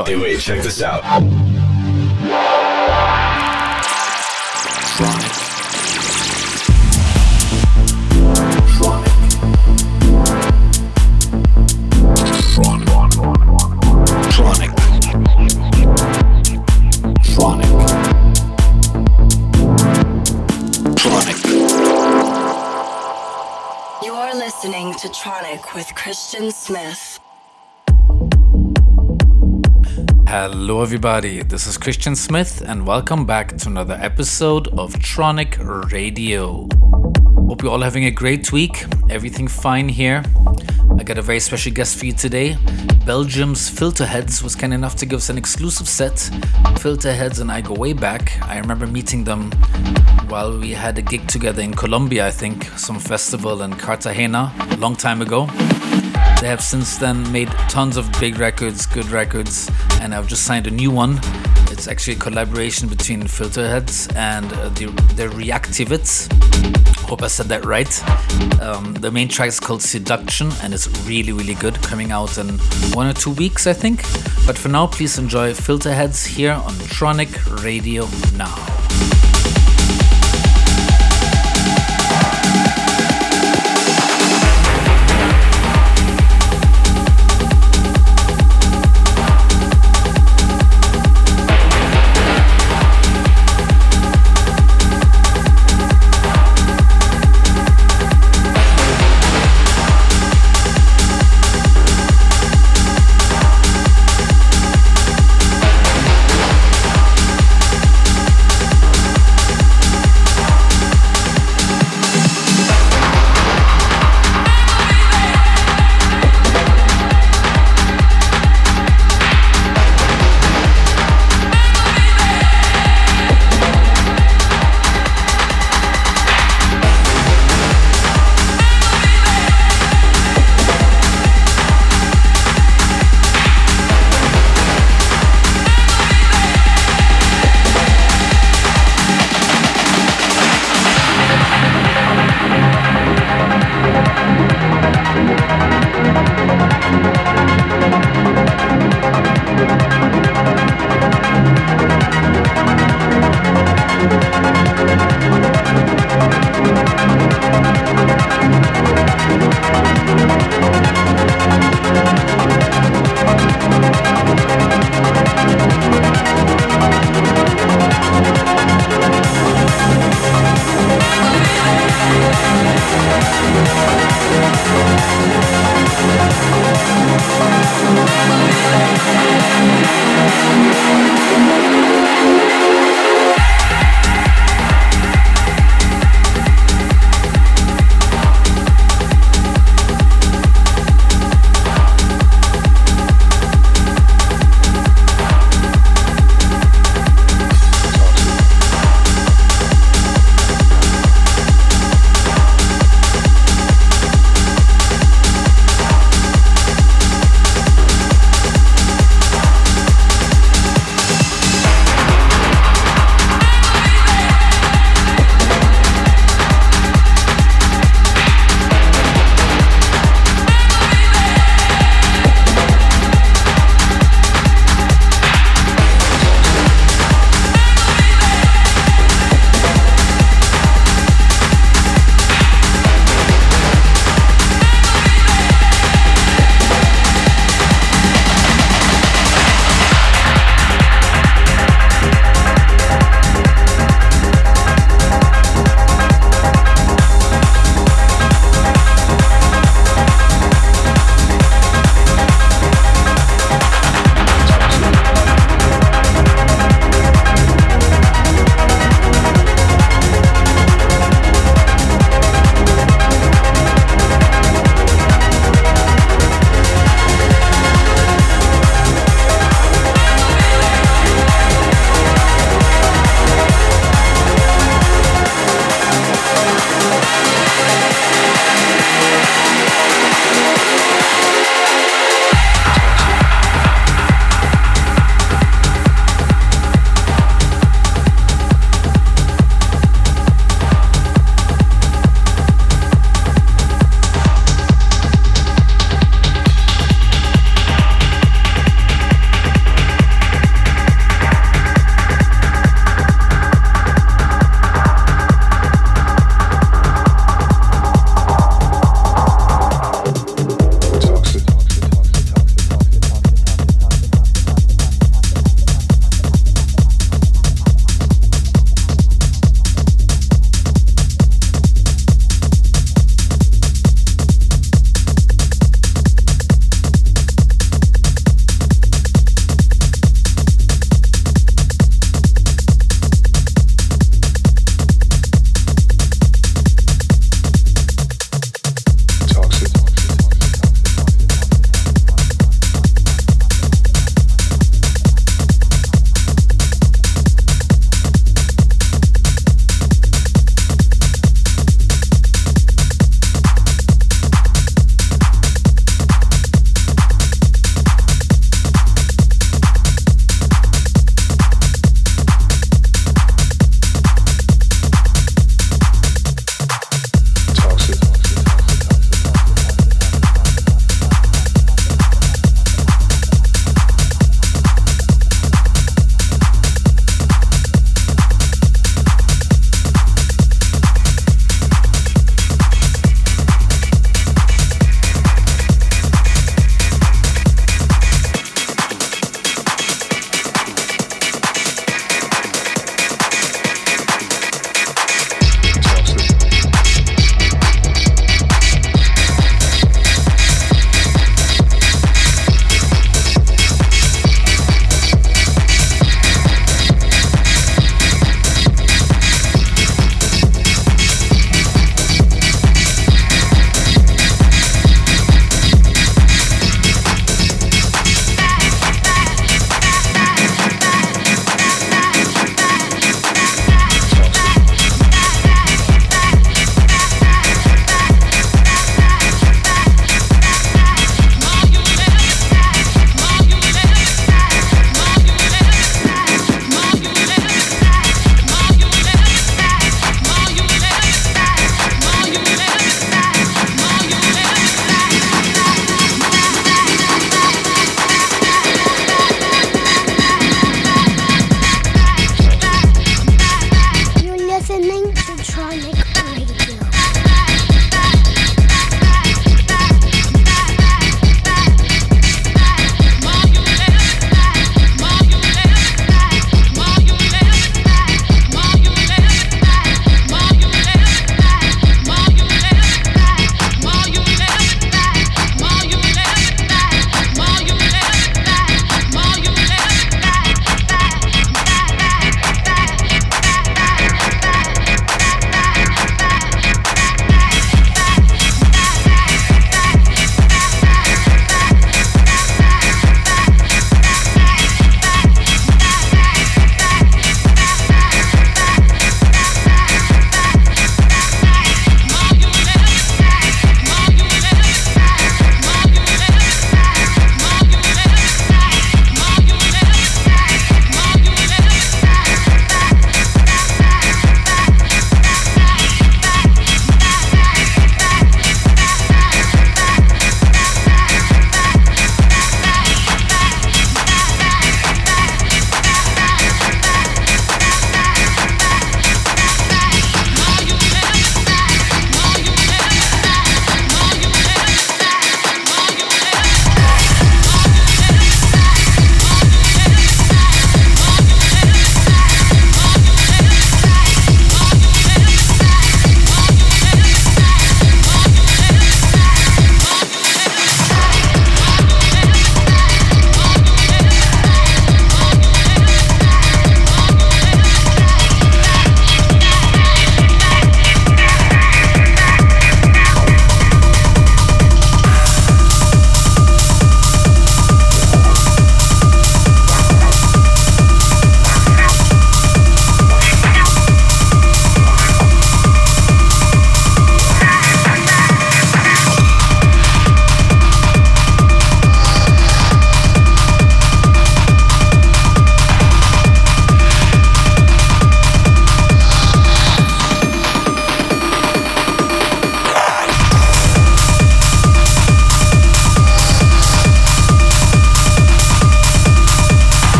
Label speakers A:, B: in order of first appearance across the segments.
A: Oh, hey, wait, check this out.
B: Tronic. Tronic. Tronic.
C: You're listening to Tronic with Christian Smith.
D: Hello, everybody. This is Christian Smith, and welcome back to another episode of Tronic Radio. Hope you're all having a great week. Everything fine here. I got a very special guest for you today. Belgium's Filterheads was kind enough to give us an exclusive set. Filterheads and I go way back. I remember meeting them while we had a gig together in Colombia, I think, some festival in Cartagena, a long time ago. They have since then made tons of big records, good records, and I've just signed a new one. It's actually a collaboration between Filterheads and uh, the, the Reactivates. Hope I said that right. Um, the main track is called Seduction and it's really, really good. Coming out in one or two weeks, I think. But for now, please enjoy Filterheads here on Tronic Radio Now.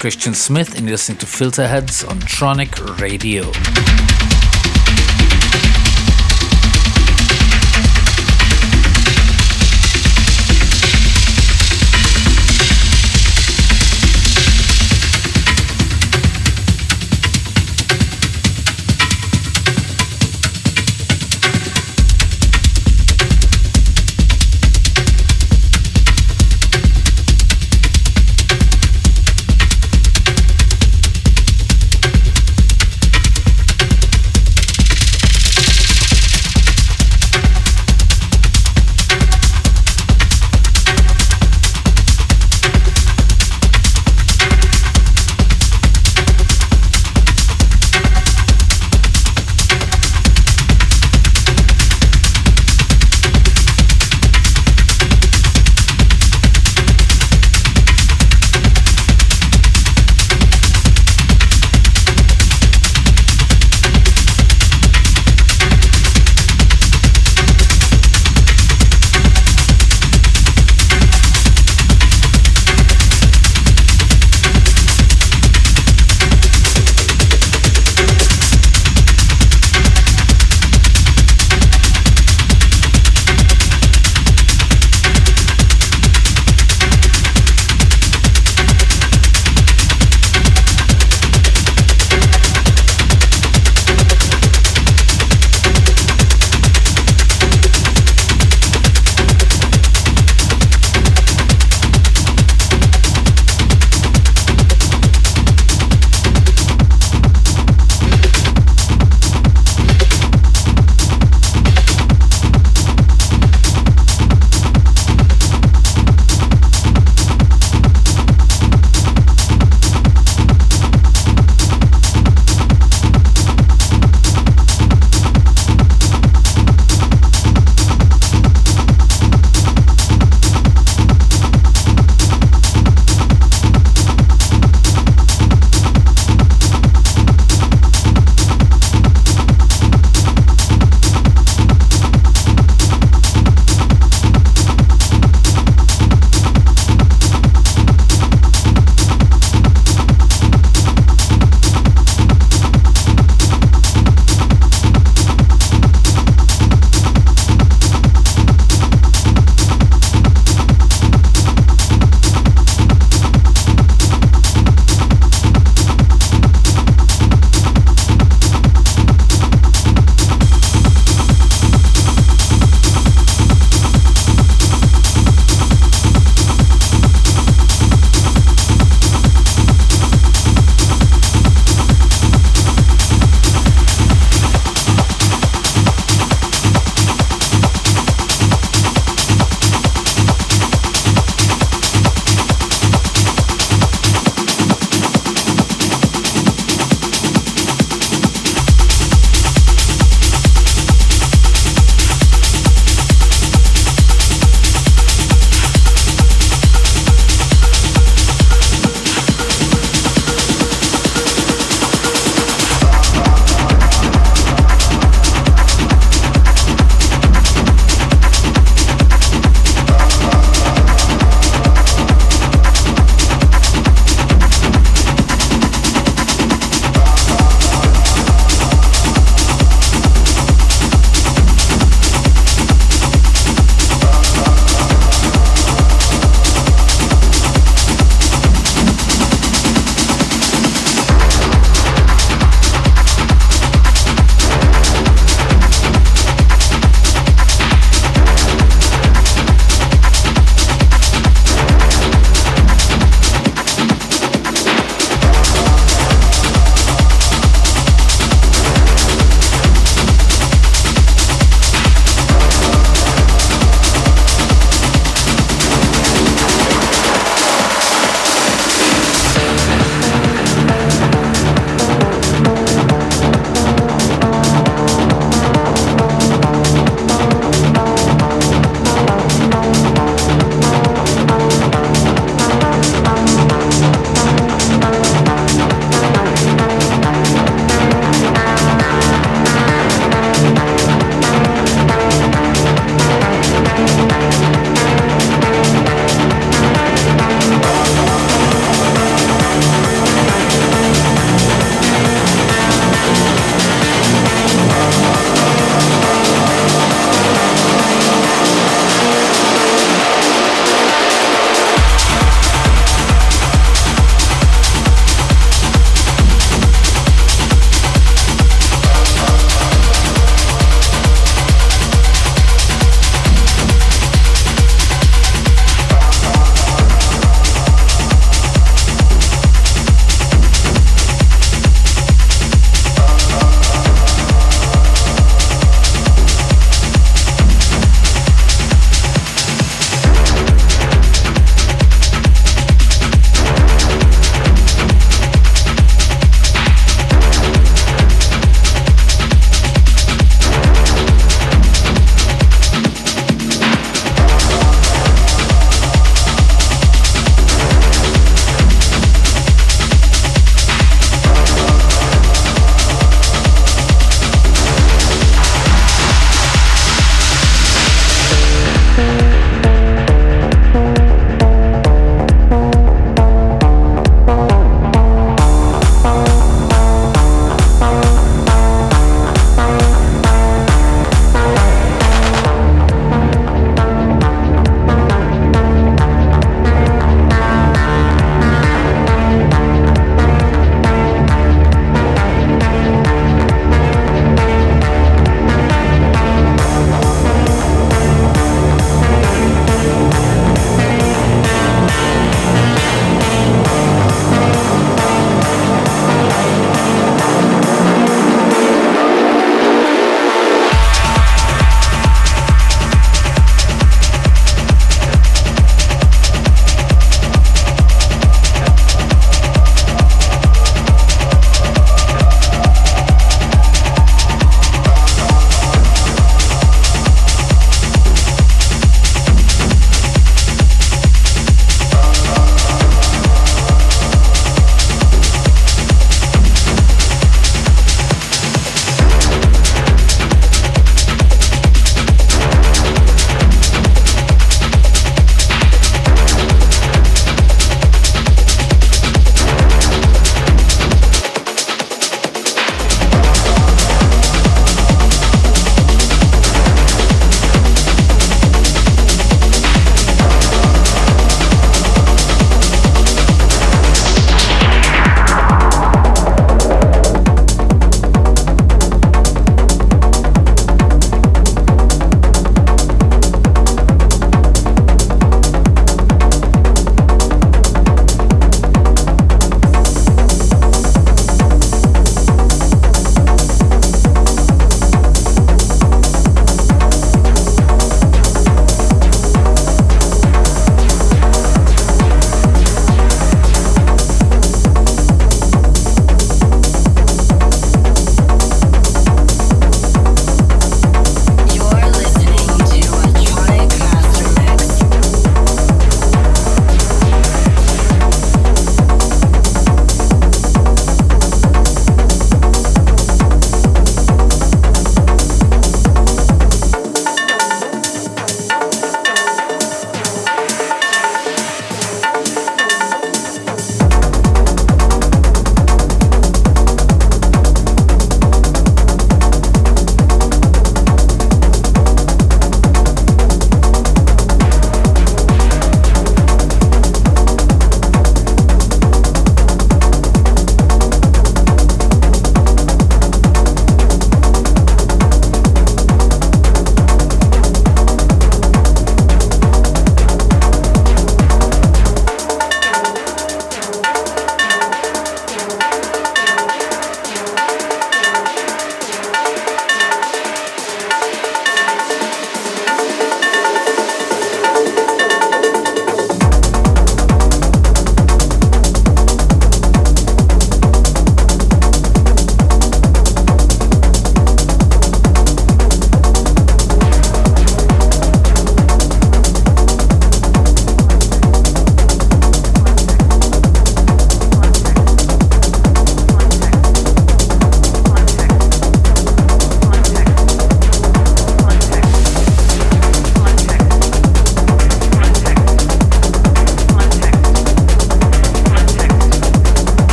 D: Christian Smith, and you're listening to Filterheads on Tronic Radio.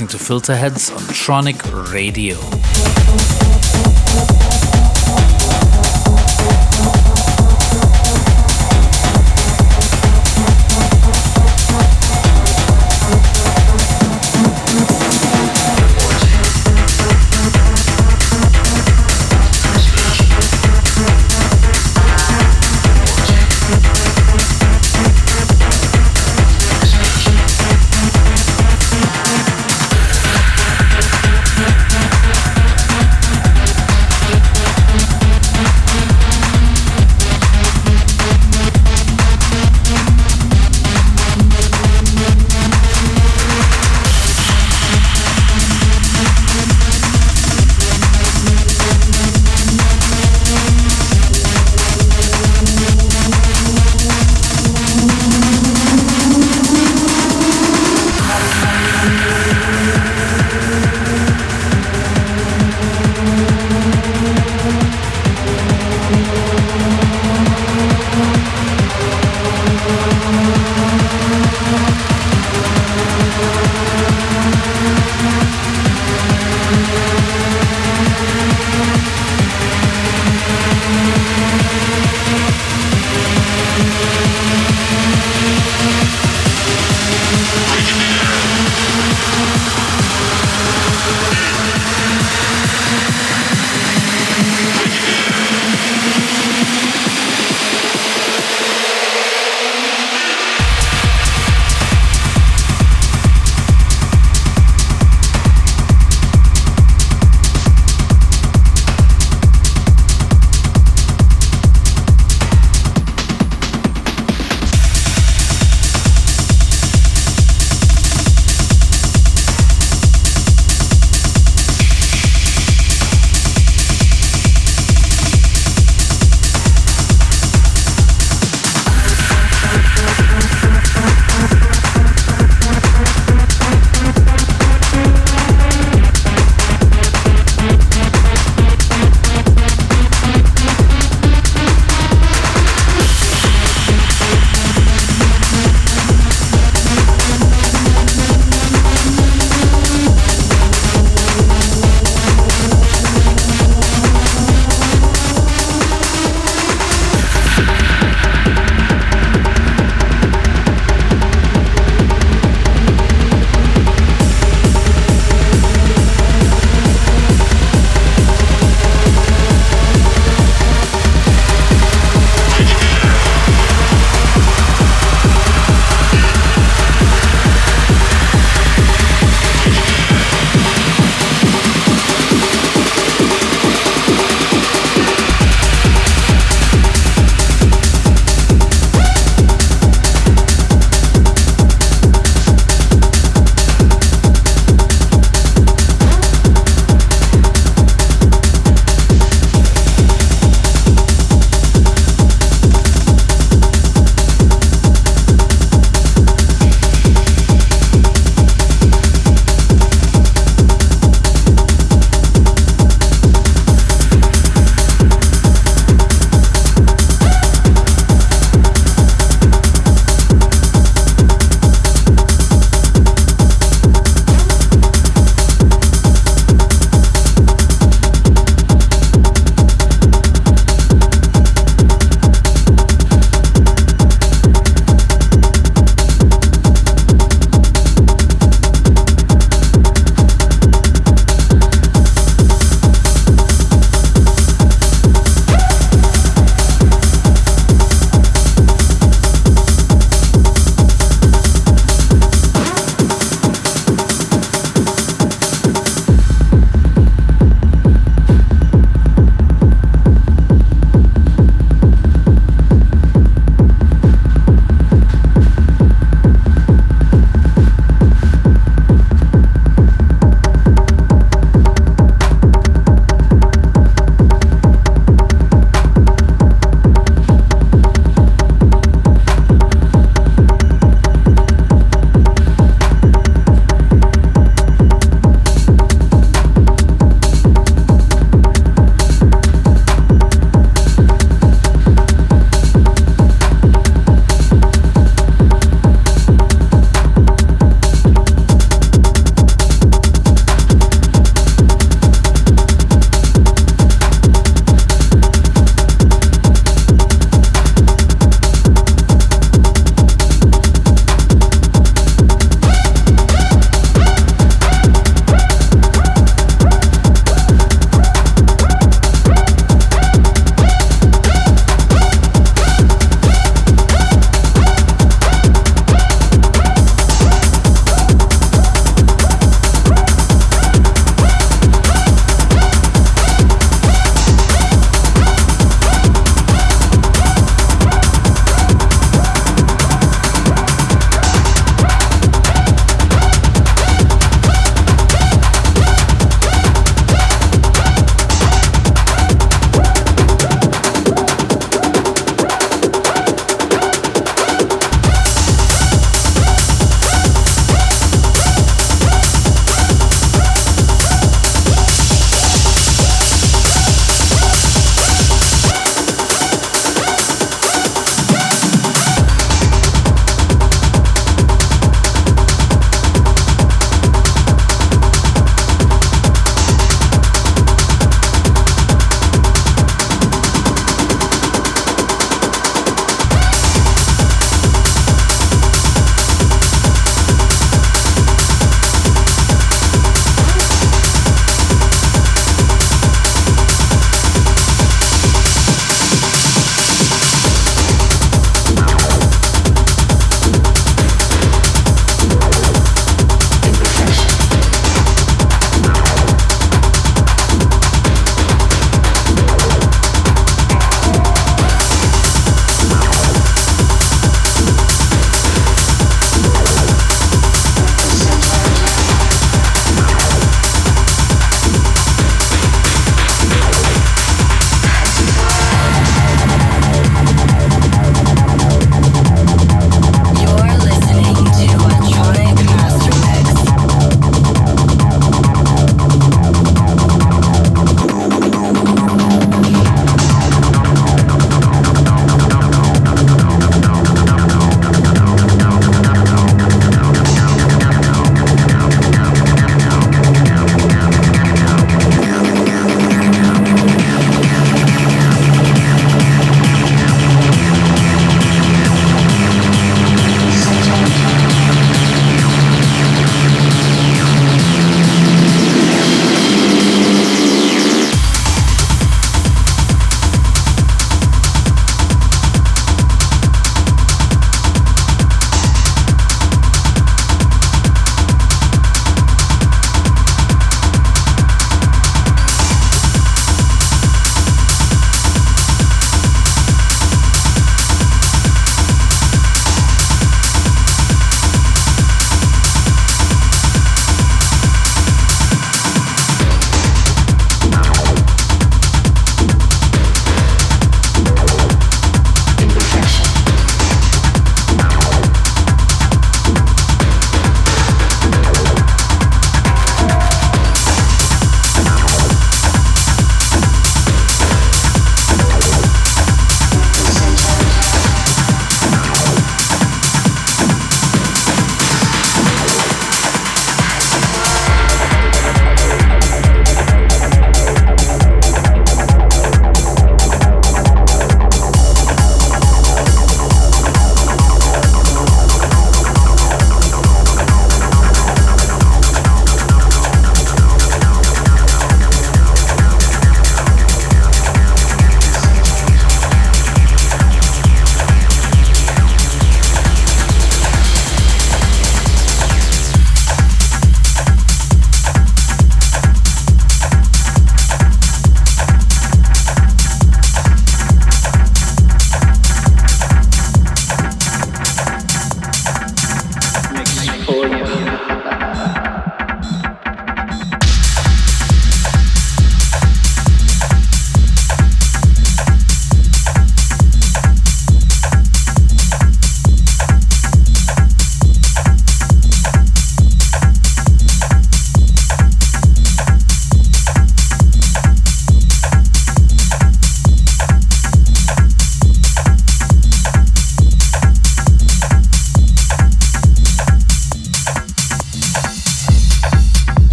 D: Listening to Filterheads on Tronic Radio.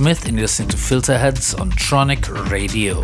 D: Smith, and you're listening to Filterheads on Tronic Radio.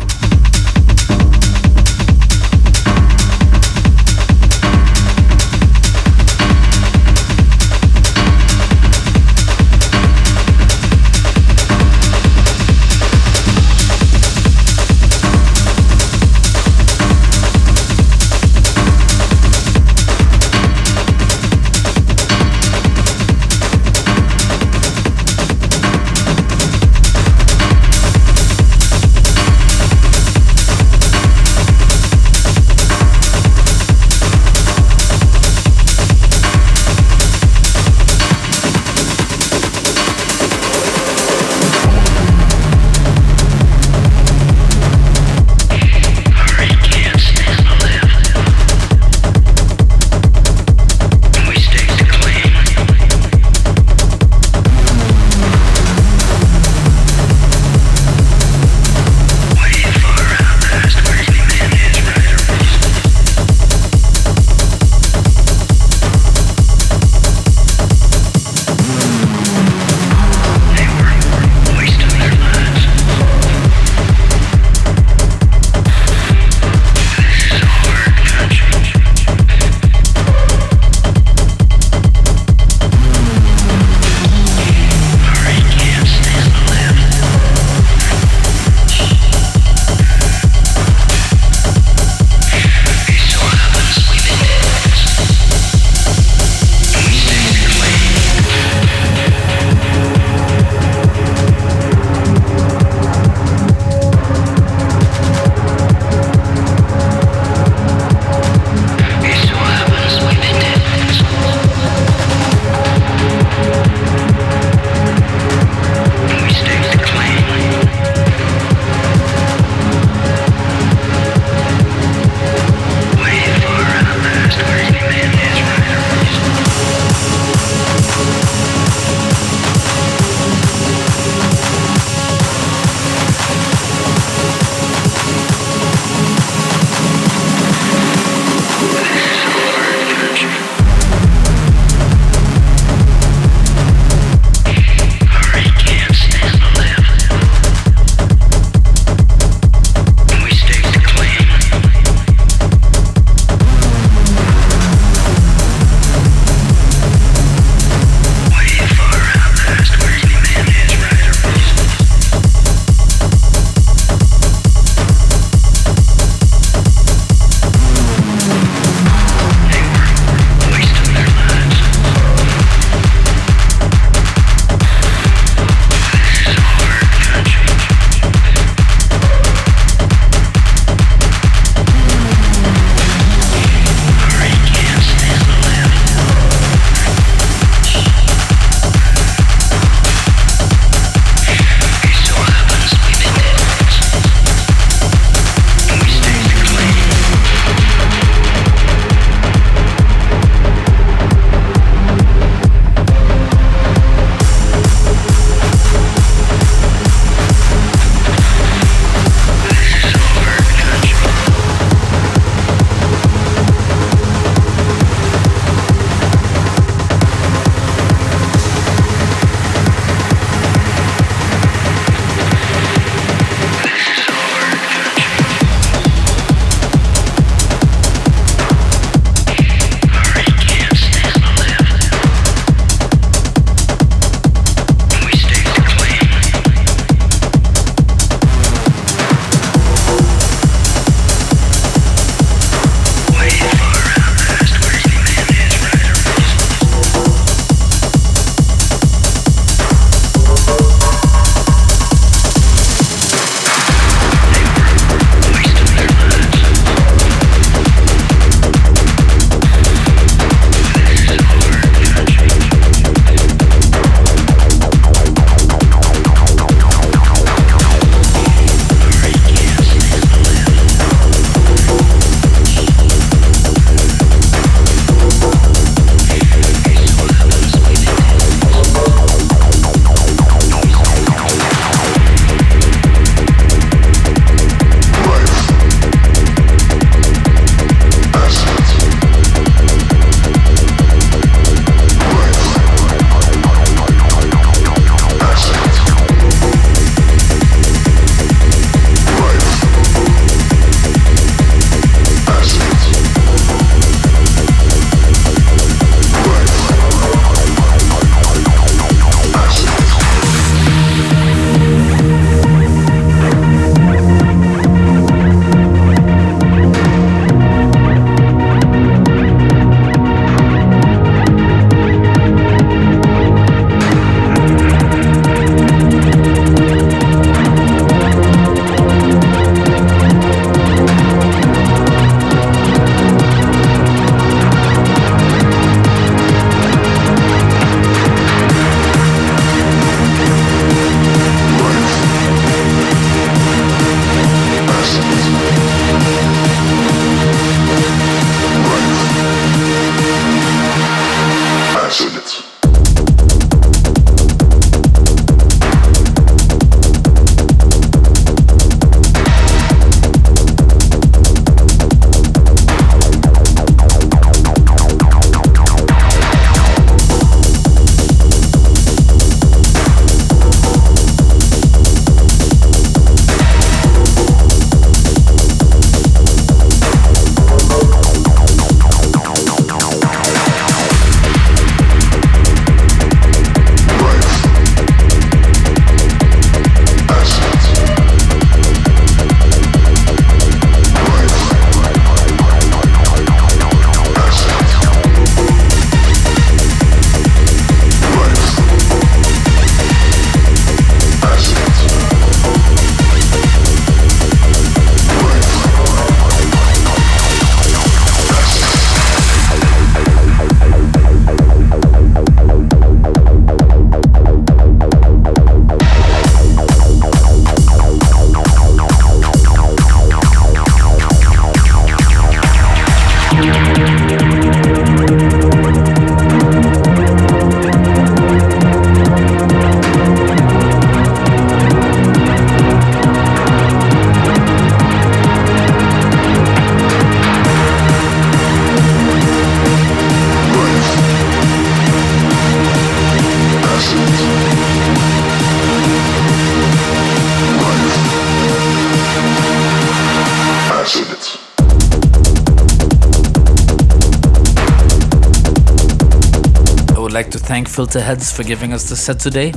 D: Thank Filterheads for giving us the set today.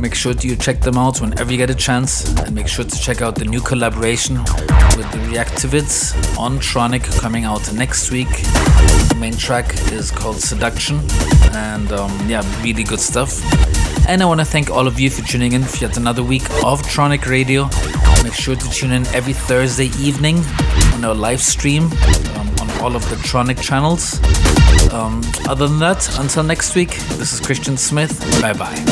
D: Make sure to you check them out whenever you get a chance, and make sure to check out the new collaboration with the Reactivids on Tronic coming out next week. The main track is called Seduction, and um, yeah, really good stuff. And I want to thank all of you for tuning in for yet another week of Tronic Radio. Make sure to tune in every Thursday evening on our live stream all of the Tronic channels. Um, other than that, until next week, this is Christian Smith. Bye bye.